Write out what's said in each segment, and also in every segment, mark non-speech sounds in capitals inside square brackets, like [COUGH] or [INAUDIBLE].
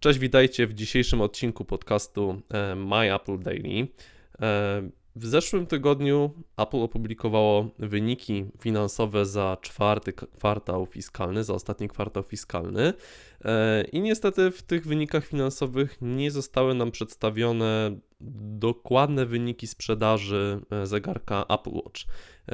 Cześć, witajcie w dzisiejszym odcinku podcastu e, My Apple Daily. E, w zeszłym tygodniu Apple opublikowało wyniki finansowe za czwarty kwartał fiskalny, za ostatni kwartał fiskalny. E, I niestety w tych wynikach finansowych nie zostały nam przedstawione dokładne wyniki sprzedaży zegarka Apple Watch.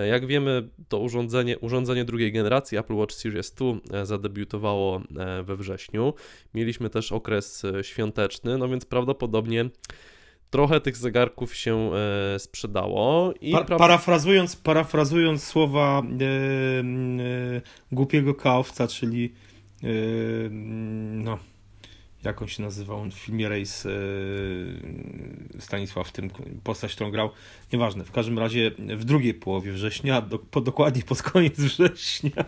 Jak wiemy, to urządzenie, urządzenie drugiej generacji Apple Watch Series 2 zadebiutowało we wrześniu. Mieliśmy też okres świąteczny, no więc prawdopodobnie trochę tych zegarków się e, sprzedało. I pa parafrazując, parafrazując słowa e, e, głupiego kaowca, czyli e, no, jak on się nazywał w filmie Race e, Stanisław, w tym postać, którą grał, nieważne, w każdym razie w drugiej połowie września, do, po, dokładnie pod koniec [LAUGHS] września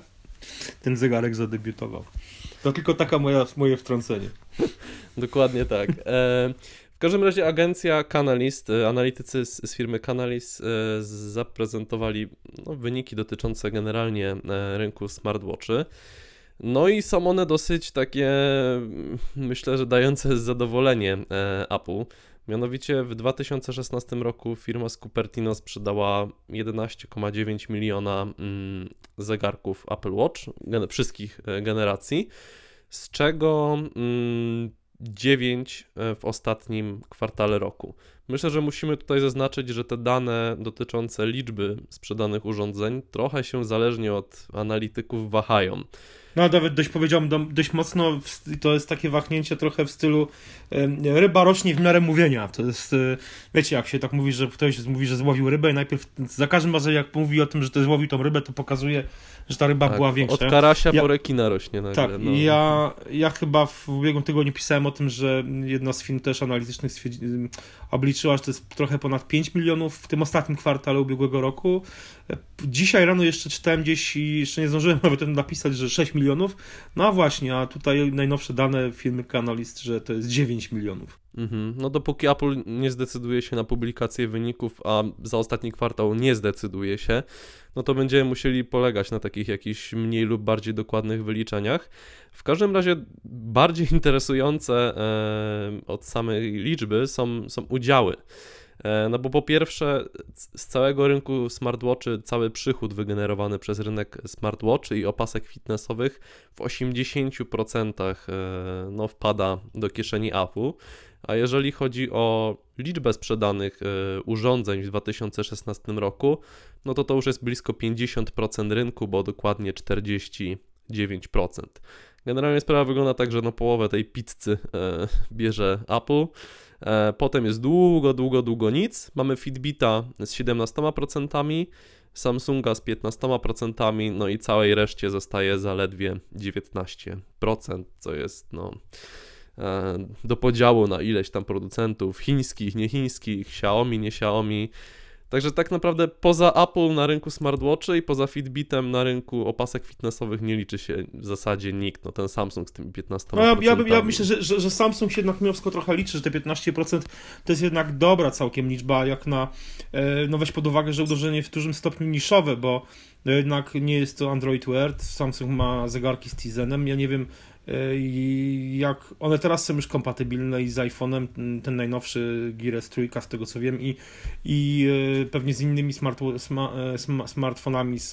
ten zegarek zadebiutował. To tylko taka moja, moje wtrącenie. [LAUGHS] Dokładnie tak. E, w każdym razie agencja Canalist, e, analitycy z, z firmy Canalist e, zaprezentowali no, wyniki dotyczące generalnie e, rynku smartwatchy. No i są one dosyć takie, myślę, że dające zadowolenie Apple. Mianowicie w 2016 roku firma z Cupertino sprzedała 11,9 miliona mm, zegarków Apple Watch, wszystkich generacji, z czego mm, 9 e, w ostatnim kwartale roku. Myślę, że musimy tutaj zaznaczyć, że te dane dotyczące liczby sprzedanych urządzeń trochę się zależnie od analityków wahają. No nawet dość powiedziałbym dość mocno, to jest takie wahnięcie trochę w stylu ryba rośnie w miarę mówienia. To jest, e, wiecie, jak się tak mówi, że ktoś mówi, że złowił rybę i najpierw za każdym razem jak mówi o tym, że to złowił tą rybę, to pokazuje, że ta ryba tak, była większa. Od karasia ja, po rekina rośnie nagle. Tak, no. ja, ja chyba w ubiegłym tygodniu pisałem o tym, że jedna z firm też analitycznych obliczyła, że to jest trochę ponad 5 milionów w tym ostatnim kwartale ubiegłego roku. Dzisiaj rano jeszcze czytałem gdzieś i jeszcze nie zdążyłem [LAUGHS] nawet napisać, że 6 milionów. No a właśnie, a tutaj najnowsze dane firmy Canalist, że to jest 9 milionów. Mhm. No dopóki Apple nie zdecyduje się na publikację wyników, a za ostatni kwartał nie zdecyduje się, no to będziemy musieli polegać na takich jakichś mniej lub bardziej dokładnych wyliczeniach. W każdym razie bardziej [LAUGHS] interesujące e, od samej liczby są, są udziały. E, no bo po pierwsze, z całego rynku smartwatchy, cały przychód wygenerowany przez rynek smartwatchy i opasek fitnessowych w 80% e, no, wpada do kieszeni Apple. A jeżeli chodzi o liczbę sprzedanych e, urządzeń w 2016 roku, no to to już jest blisko 50% rynku, bo dokładnie 49%. Generalnie sprawa wygląda tak, że no połowę tej pizzy bierze Apple. E, potem jest długo, długo, długo nic. Mamy Fitbita z 17%, Samsunga z 15%, no i całej reszcie zostaje zaledwie 19%, co jest no e, do podziału na ileś tam producentów chińskich, niechińskich, Xiaomi, nie Xiaomi. Także tak naprawdę poza Apple na rynku smartwatchy i poza Fitbitem na rynku opasek fitnessowych nie liczy się w zasadzie nikt. No ten Samsung z tymi 15%. No ja, ja, ja myślę, że, że, że, Samsung się jednak mimo wszystko trochę liczy, że te 15% to jest jednak dobra całkiem liczba, jak na, e, no weź pod uwagę, że uderzenie w dużym stopniu niszowe, bo jednak nie jest to Android Wear, Samsung ma zegarki z Tizenem, ja nie wiem jak one teraz są już kompatybilne i z iPhone'em, ten najnowszy Gear S3 z tego co wiem i, i e, pewnie z innymi smart, sma, e, smartfonami z,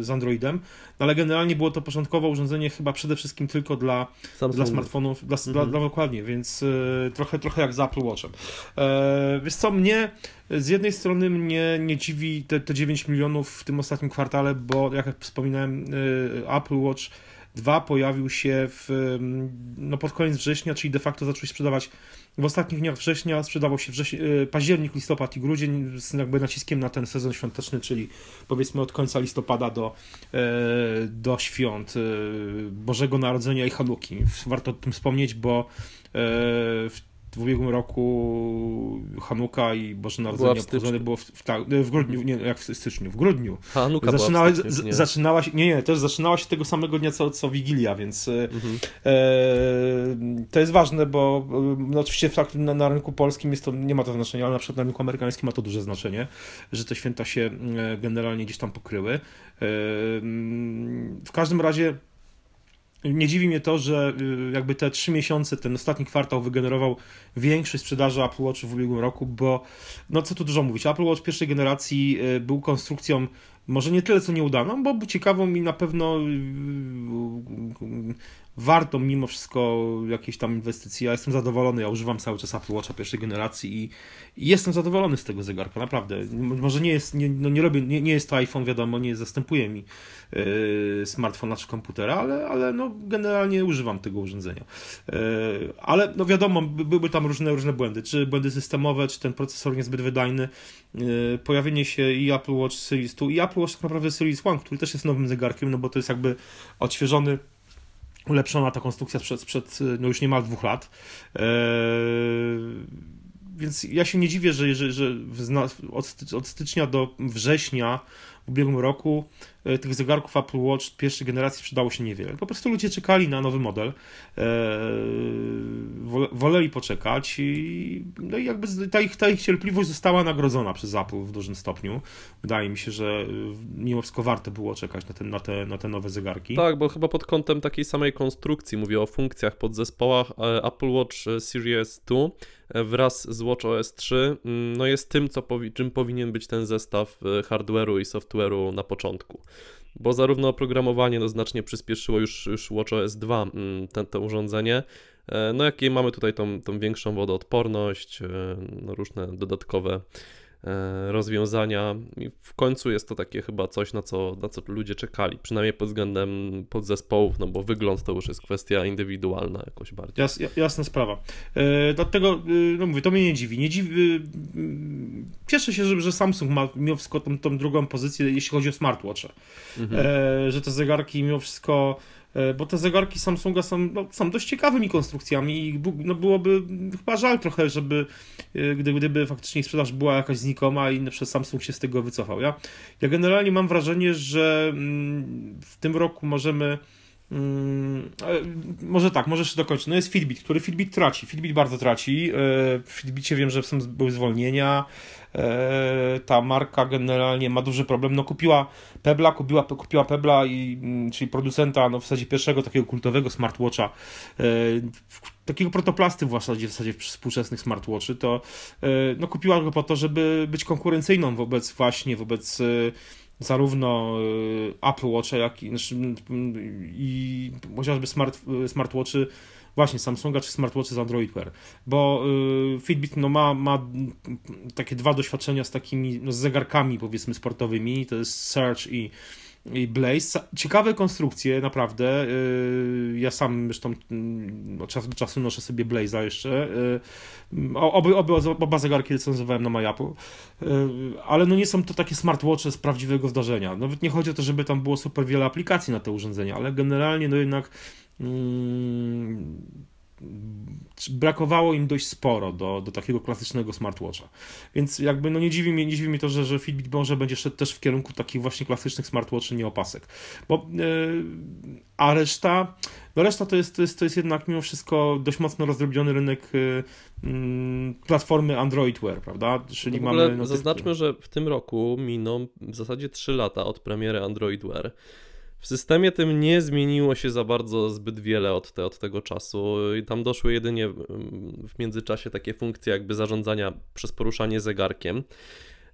z Androidem, no ale generalnie było to początkowo urządzenie chyba przede wszystkim tylko dla, dla smartfonów, dla, mhm. dla, dokładnie, więc e, trochę, trochę jak z Apple Watchem. E, wiesz co, mnie z jednej strony mnie nie dziwi te, te 9 milionów w tym ostatnim kwartale, bo jak wspominałem, Apple Watch Dwa pojawił się w, no pod koniec września, czyli de facto zaczął się sprzedawać w ostatnich dniach września, sprzedawał się wrześni, e, październik, listopad i grudzień z jakby naciskiem na ten sezon świąteczny, czyli powiedzmy od końca listopada do, e, do świąt e, Bożego Narodzenia i Hanuki. Warto o tym wspomnieć, bo w w ubiegłym roku Hanuka i Boże Narodzenie obchodzone było w, w, w, grudniu, nie, jak w styczniu, w grudniu. Hanuka zaczynała, była styczniu, z, zaczynała się, nie, nie, też zaczynała się tego samego dnia co, co Wigilia, więc e, mhm. e, to jest ważne, bo e, no, oczywiście na, na, rynku polskim jest to, nie ma to znaczenia, ale na przykład na rynku amerykańskim ma to duże znaczenie, że te święta się e, generalnie gdzieś tam pokryły. E, w każdym razie nie dziwi mnie to, że y, jakby te trzy miesiące, ten ostatni kwartał wygenerował większość sprzedaży Apple Watch w ubiegłym roku, bo no co tu dużo mówić, Apple Watch pierwszej generacji y, był konstrukcją może nie tyle co nieudaną, bo ciekawą i na pewno warto mimo wszystko jakiejś tam inwestycji. Ja jestem zadowolony, ja używam cały czas Apple Watcha pierwszej generacji i, i jestem zadowolony z tego zegarka, naprawdę. Może nie jest, nie, no nie robię, nie, nie jest to iPhone, wiadomo, nie zastępuje mi yy, smartfona czy komputera, ale, ale no generalnie używam tego urządzenia. Yy, ale no wiadomo, były tam różne, różne błędy, czy błędy systemowe, czy ten procesor niezbyt wydajny. Yy, pojawienie się i Apple Watch Series 2 i Apple Watch tak naprawdę Series 1, który też jest nowym zegarkiem, no bo to jest jakby odświeżony ulepszona ta konstrukcja sprzed, sprzed no już niemal dwóch lat. Eee, więc ja się nie dziwię, że, że, że od, od stycznia do września w ubiegłym roku e, tych zegarków Apple Watch pierwszej generacji sprzedało się niewiele. Po prostu ludzie czekali na nowy model, e, woleli poczekać i, no i jakby ta ich, ta ich cierpliwość została nagrodzona przez Apple w dużym stopniu. Wydaje mi się, że mimo wszystko warto było czekać na te, na te, na te nowe zegarki. Tak, bo chyba pod kątem takiej samej konstrukcji, mówię o funkcjach, podzespołach, e, Apple Watch Series 2 wraz z WatchOS 3 mm, no jest tym, co czym powinien być ten zestaw hardware'u i software'u na początku. Bo zarówno oprogramowanie no, znacznie przyspieszyło już, już WatchOS 2 mm, ten, to urządzenie, e, no jakie mamy tutaj tą, tą większą wodoodporność, e, no, różne dodatkowe rozwiązania i w końcu jest to takie chyba coś, na co, na co ludzie czekali, przynajmniej pod względem podzespołów, no bo wygląd to już jest kwestia indywidualna jakoś bardziej. Jas, jasna sprawa. E, dlatego, e, no mówię, to mnie nie dziwi. Nie dziwi e, cieszę się, że, że Samsung ma mimo wszystko tą, tą drugą pozycję, jeśli chodzi o smartwatche. Mhm. E, że te zegarki mimo wszystko E, bo te zegarki Samsunga są, no, są dość ciekawymi konstrukcjami i no, byłoby chyba żal trochę, żeby e, gdy, gdyby faktycznie sprzedaż była jakaś znikoma i przez Samsung się z tego wycofał. Ja, ja generalnie mam wrażenie, że mm, w tym roku możemy Hmm, może tak, może jeszcze dokończę. No jest Fitbit, który Fitbit traci. Fitbit bardzo traci. W Fitbicie wiem, że są, były zwolnienia. E, ta marka generalnie ma duży problem. No kupiła Pebla, kupiła, kupiła Pebla, i, mm, czyli producenta no w zasadzie pierwszego takiego kultowego smartwatcha, e, takiego protoplasty w zasadzie, w zasadzie współczesnych smartwatchy, to e, no kupiła go po to, żeby być konkurencyjną wobec właśnie, wobec zarówno Apple Watcha, jak i, znaczy, i chociażby smart, smartwatchy właśnie Samsunga czy smartwatchy z Android Wear, bo y, Fitbit no, ma, ma takie dwa doświadczenia z takimi no, z zegarkami powiedzmy sportowymi, to jest Search i i Blaze. Ciekawe konstrukcje, naprawdę. Y, ja sam zresztą mm, od czasu do czasu noszę sobie Blaze'a jeszcze. Y, oby, oby, oba zegarki recenzowałem na MyApple. Ale no nie są to takie smartwatche z prawdziwego zdarzenia. Nawet nie chodzi o to, żeby tam było super wiele aplikacji na te urządzenia, ale generalnie no jednak Mm, brakowało im dość sporo do, do takiego klasycznego smartwatcha. Więc jakby no nie dziwi mnie, nie dziwi mnie to, że, że Fitbit może będzie szedł też w kierunku takich właśnie klasycznych smartwatchy, nie opasek. Bo, yy, a reszta, no reszta to jest, to, jest, to jest jednak mimo wszystko dość mocno rozdrobniony rynek yy, platformy Android Wear, prawda? Czyli no mamy... Zaznaczmy, że w tym roku miną w zasadzie 3 lata od premiery Android Wear. W systemie tym nie zmieniło się za bardzo zbyt wiele od, te, od tego czasu. I tam doszły jedynie w międzyczasie takie funkcje jakby zarządzania przez poruszanie zegarkiem.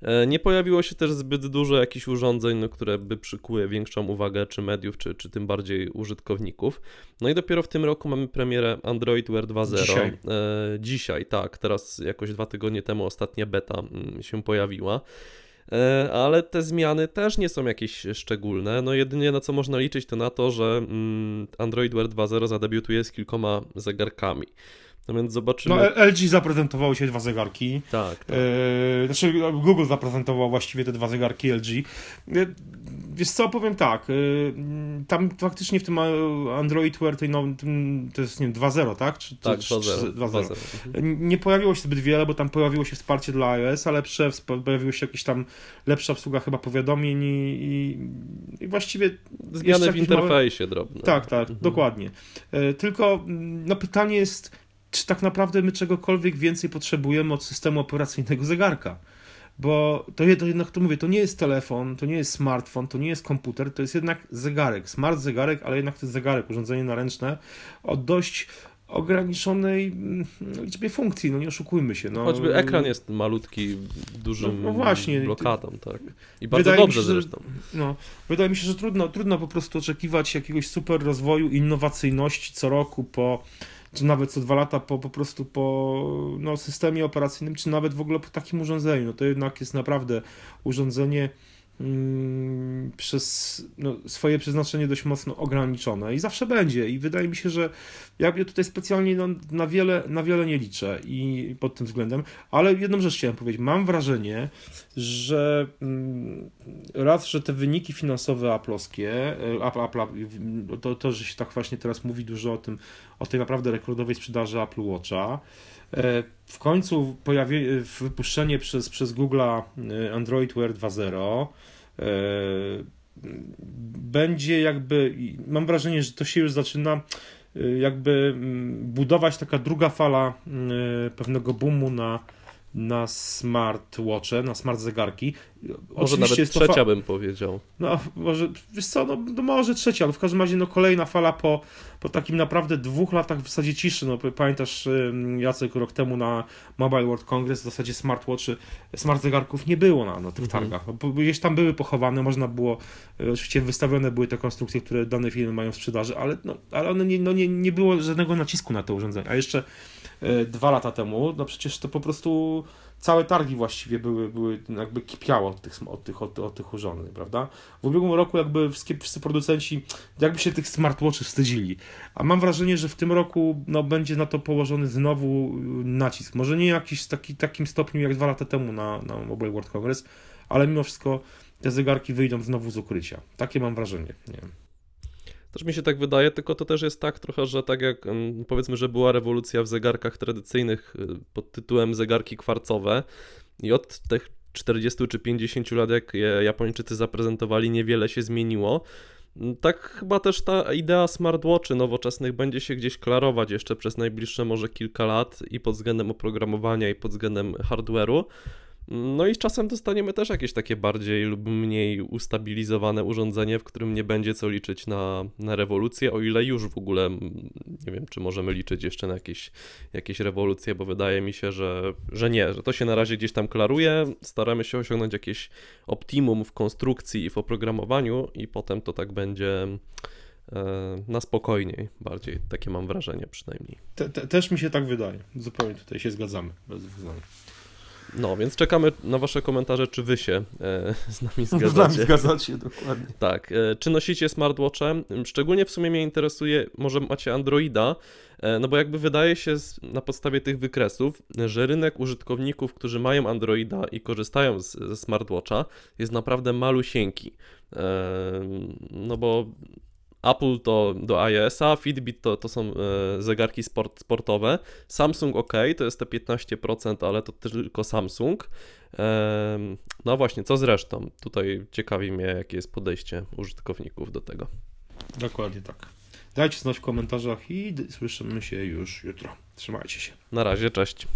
E, nie pojawiło się też zbyt dużo jakichś urządzeń, no, które by przykuły większą uwagę czy mediów, czy, czy tym bardziej użytkowników. No i dopiero w tym roku mamy premierę Android Wear 2.0. Dzisiaj. E, dzisiaj, tak. Teraz jakoś dwa tygodnie temu ostatnia beta mm, się pojawiła. E, ale te zmiany też nie są jakieś szczególne. No jedynie na co można liczyć to na to, że mm, Android Wear 2.0 zadebiutuje z kilkoma zegarkami. No więc zobaczymy. No, LG zaprezentowało się dwa zegarki. Tak. tak. Znaczy, Google zaprezentował właściwie te dwa zegarki LG. E, wiesz co, powiem tak. E, tam faktycznie w tym Android Wear tej no, to jest nie wiem, 2.0, tak? Czy, tak, 2.0. Mhm. Nie pojawiło się zbyt wiele, bo tam pojawiło się wsparcie dla iOS, ale lepsze, pojawiło się jakieś tam lepsza obsługa chyba powiadomień i, i, i właściwie... Zmiany w interfejsie małe... drobne. Tak, tak, mhm. dokładnie. E, tylko no pytanie jest czy tak naprawdę my czegokolwiek więcej potrzebujemy od systemu operacyjnego zegarka. Bo to, to jednak, to mówię, to nie jest telefon, to nie jest smartfon, to nie jest komputer, to jest jednak zegarek, smart zegarek, ale jednak to jest zegarek, urządzenie naręczne o dość ograniczonej mm, liczbie funkcji, no nie oszukujmy się. No. Choćby ekran jest malutki, dużym No, no blokadą, tak. I bardzo Wydaje dobrze się, że- zresztą. No, wydaje mi się, że trudno, trudno po prostu oczekiwać jakiegoś super rozwoju, innowacyjności co roku po, czy nawet co dwa lata po, po prostu po no, systemie operacyjnym, czy nawet w ogóle po takim urządzeniu. No to jednak jest naprawdę urządzenie przez no, swoje przeznaczenie dość mocno ograniczone i zawsze będzie. I wydaje mi się, że ja tutaj specjalnie no, na, wiele, na wiele nie liczę i pod tym względem, ale jedną rzecz chciałem powiedzieć. Mam wrażenie, że mm, raz, że te wyniki finansowe aplowskie, e, Apple, to, to, że się tak właśnie teraz mówi dużo o tym, o tej naprawdę rekordowej sprzedaży Apple Watcha, w końcu pojawi, wypuszczenie przez, przez Google'a e, Android Wear 2.0 e, będzie jakby, mam wrażenie, że to się już zaczyna e, jakby mm, budować taka druga fala e, pewnego boomu na, na smartwatche, na smart zegarki. Może nawet jest to fa- trzecia bym powiedział. no, może, wiesz co, no, no może trzecia, ale w każdym razie no, kolejna fala po, po takim naprawdę dwóch latach w zasadzie ciszy. No, pamiętasz, Jacek, rok temu na Mobile World Congress w zasadzie smartwatchy, smart zegarków nie było na, na tych Mhm. targach. No, bo gdzieś tam były pochowane, można było, y, oczywiście wystawione były te konstrukcje, które dane firmy mają w sprzedaży, ale, no, ale one nie, no, nie, nie było żadnego nacisku na te urządzenia. A jeszcze dwa lata temu, no przecież to po prostu całe targi właściwie były, były jakby kipiało od tych, od tych, od, od tych urządzeń, prawda? W ubiegłym roku jakby wszyscy producenci jakby się tych smartwatchy wstydzili, a mam wrażenie, że w tym roku no, będzie na to położony znowu y, nacisk. Może nie jakiś taki, takim stopniu jak dwa lata temu na, na Mobile World Congress, ale mimo wszystko te zegarki wyjdą znowu z ukrycia. Takie mam wrażenie. Nie wiem. Też mi się tak wydaje, tylko to też jest tak trochę, że tak jak powiedzmy, że była rewolucja w zegarkach tradycyjnych y, pod tytułem zegarki kwarcowe i od tych 40 czy 50 lat, jak je Japończycy zaprezentowali, niewiele się zmieniło. Mm, Tak chyba też ta idea smartwatchy nowoczesnych będzie się gdzieś klarować jeszcze przez najbliższe może kilka lat i pod względem oprogramowania i pod względem hardware'u. No i z czasem dostaniemy też jakieś takie bardziej lub mniej ustabilizowane urządzenie, w którym nie będzie co liczyć na, na rewolucję, o ile już w ogóle mm, nie wiem, czy możemy liczyć jeszcze na jakieś, jakieś rewolucje, bo wydaje mi się, że, że nie, że to się na razie gdzieś tam klaruje, staramy się osiągnąć jakieś optimum w konstrukcji i w oprogramowaniu i potem to tak będzie e, na spokojniej bardziej, takie mam wrażenie przynajmniej. Te, te, też mi się tak wydaje. Zupełnie tutaj się zgadzamy. Bez wyznania. No, więc czekamy na wasze komentarze, czy wy się e, z nami [LAUGHS] Z nami zgadzacie. zgadzacie, dokładnie. Tak, e, czy nosicie smartwatche? Szczególnie w sumie mnie interesuje, może macie Androida, e, no bo jakby wydaje się z, na podstawie tych wykresów, że rynek użytkowników, którzy mają Androida i korzystają z, ze smartwatcha jest naprawdę malusieńki. E, No bo Apple to do iOS-a, Fitbit to, to są e, zegarki sport, sportowe, Samsung ok, to jest te 15%, ale to tylko Samsung. No właśnie, co z resztą? Tutaj ciekawi mnie, jakie jest podejście użytkowników do tego. Dokładnie tak. Dajcie znać w komentarzach i słyszymy się już jutro. Trzymajcie się. Na razie, cześć.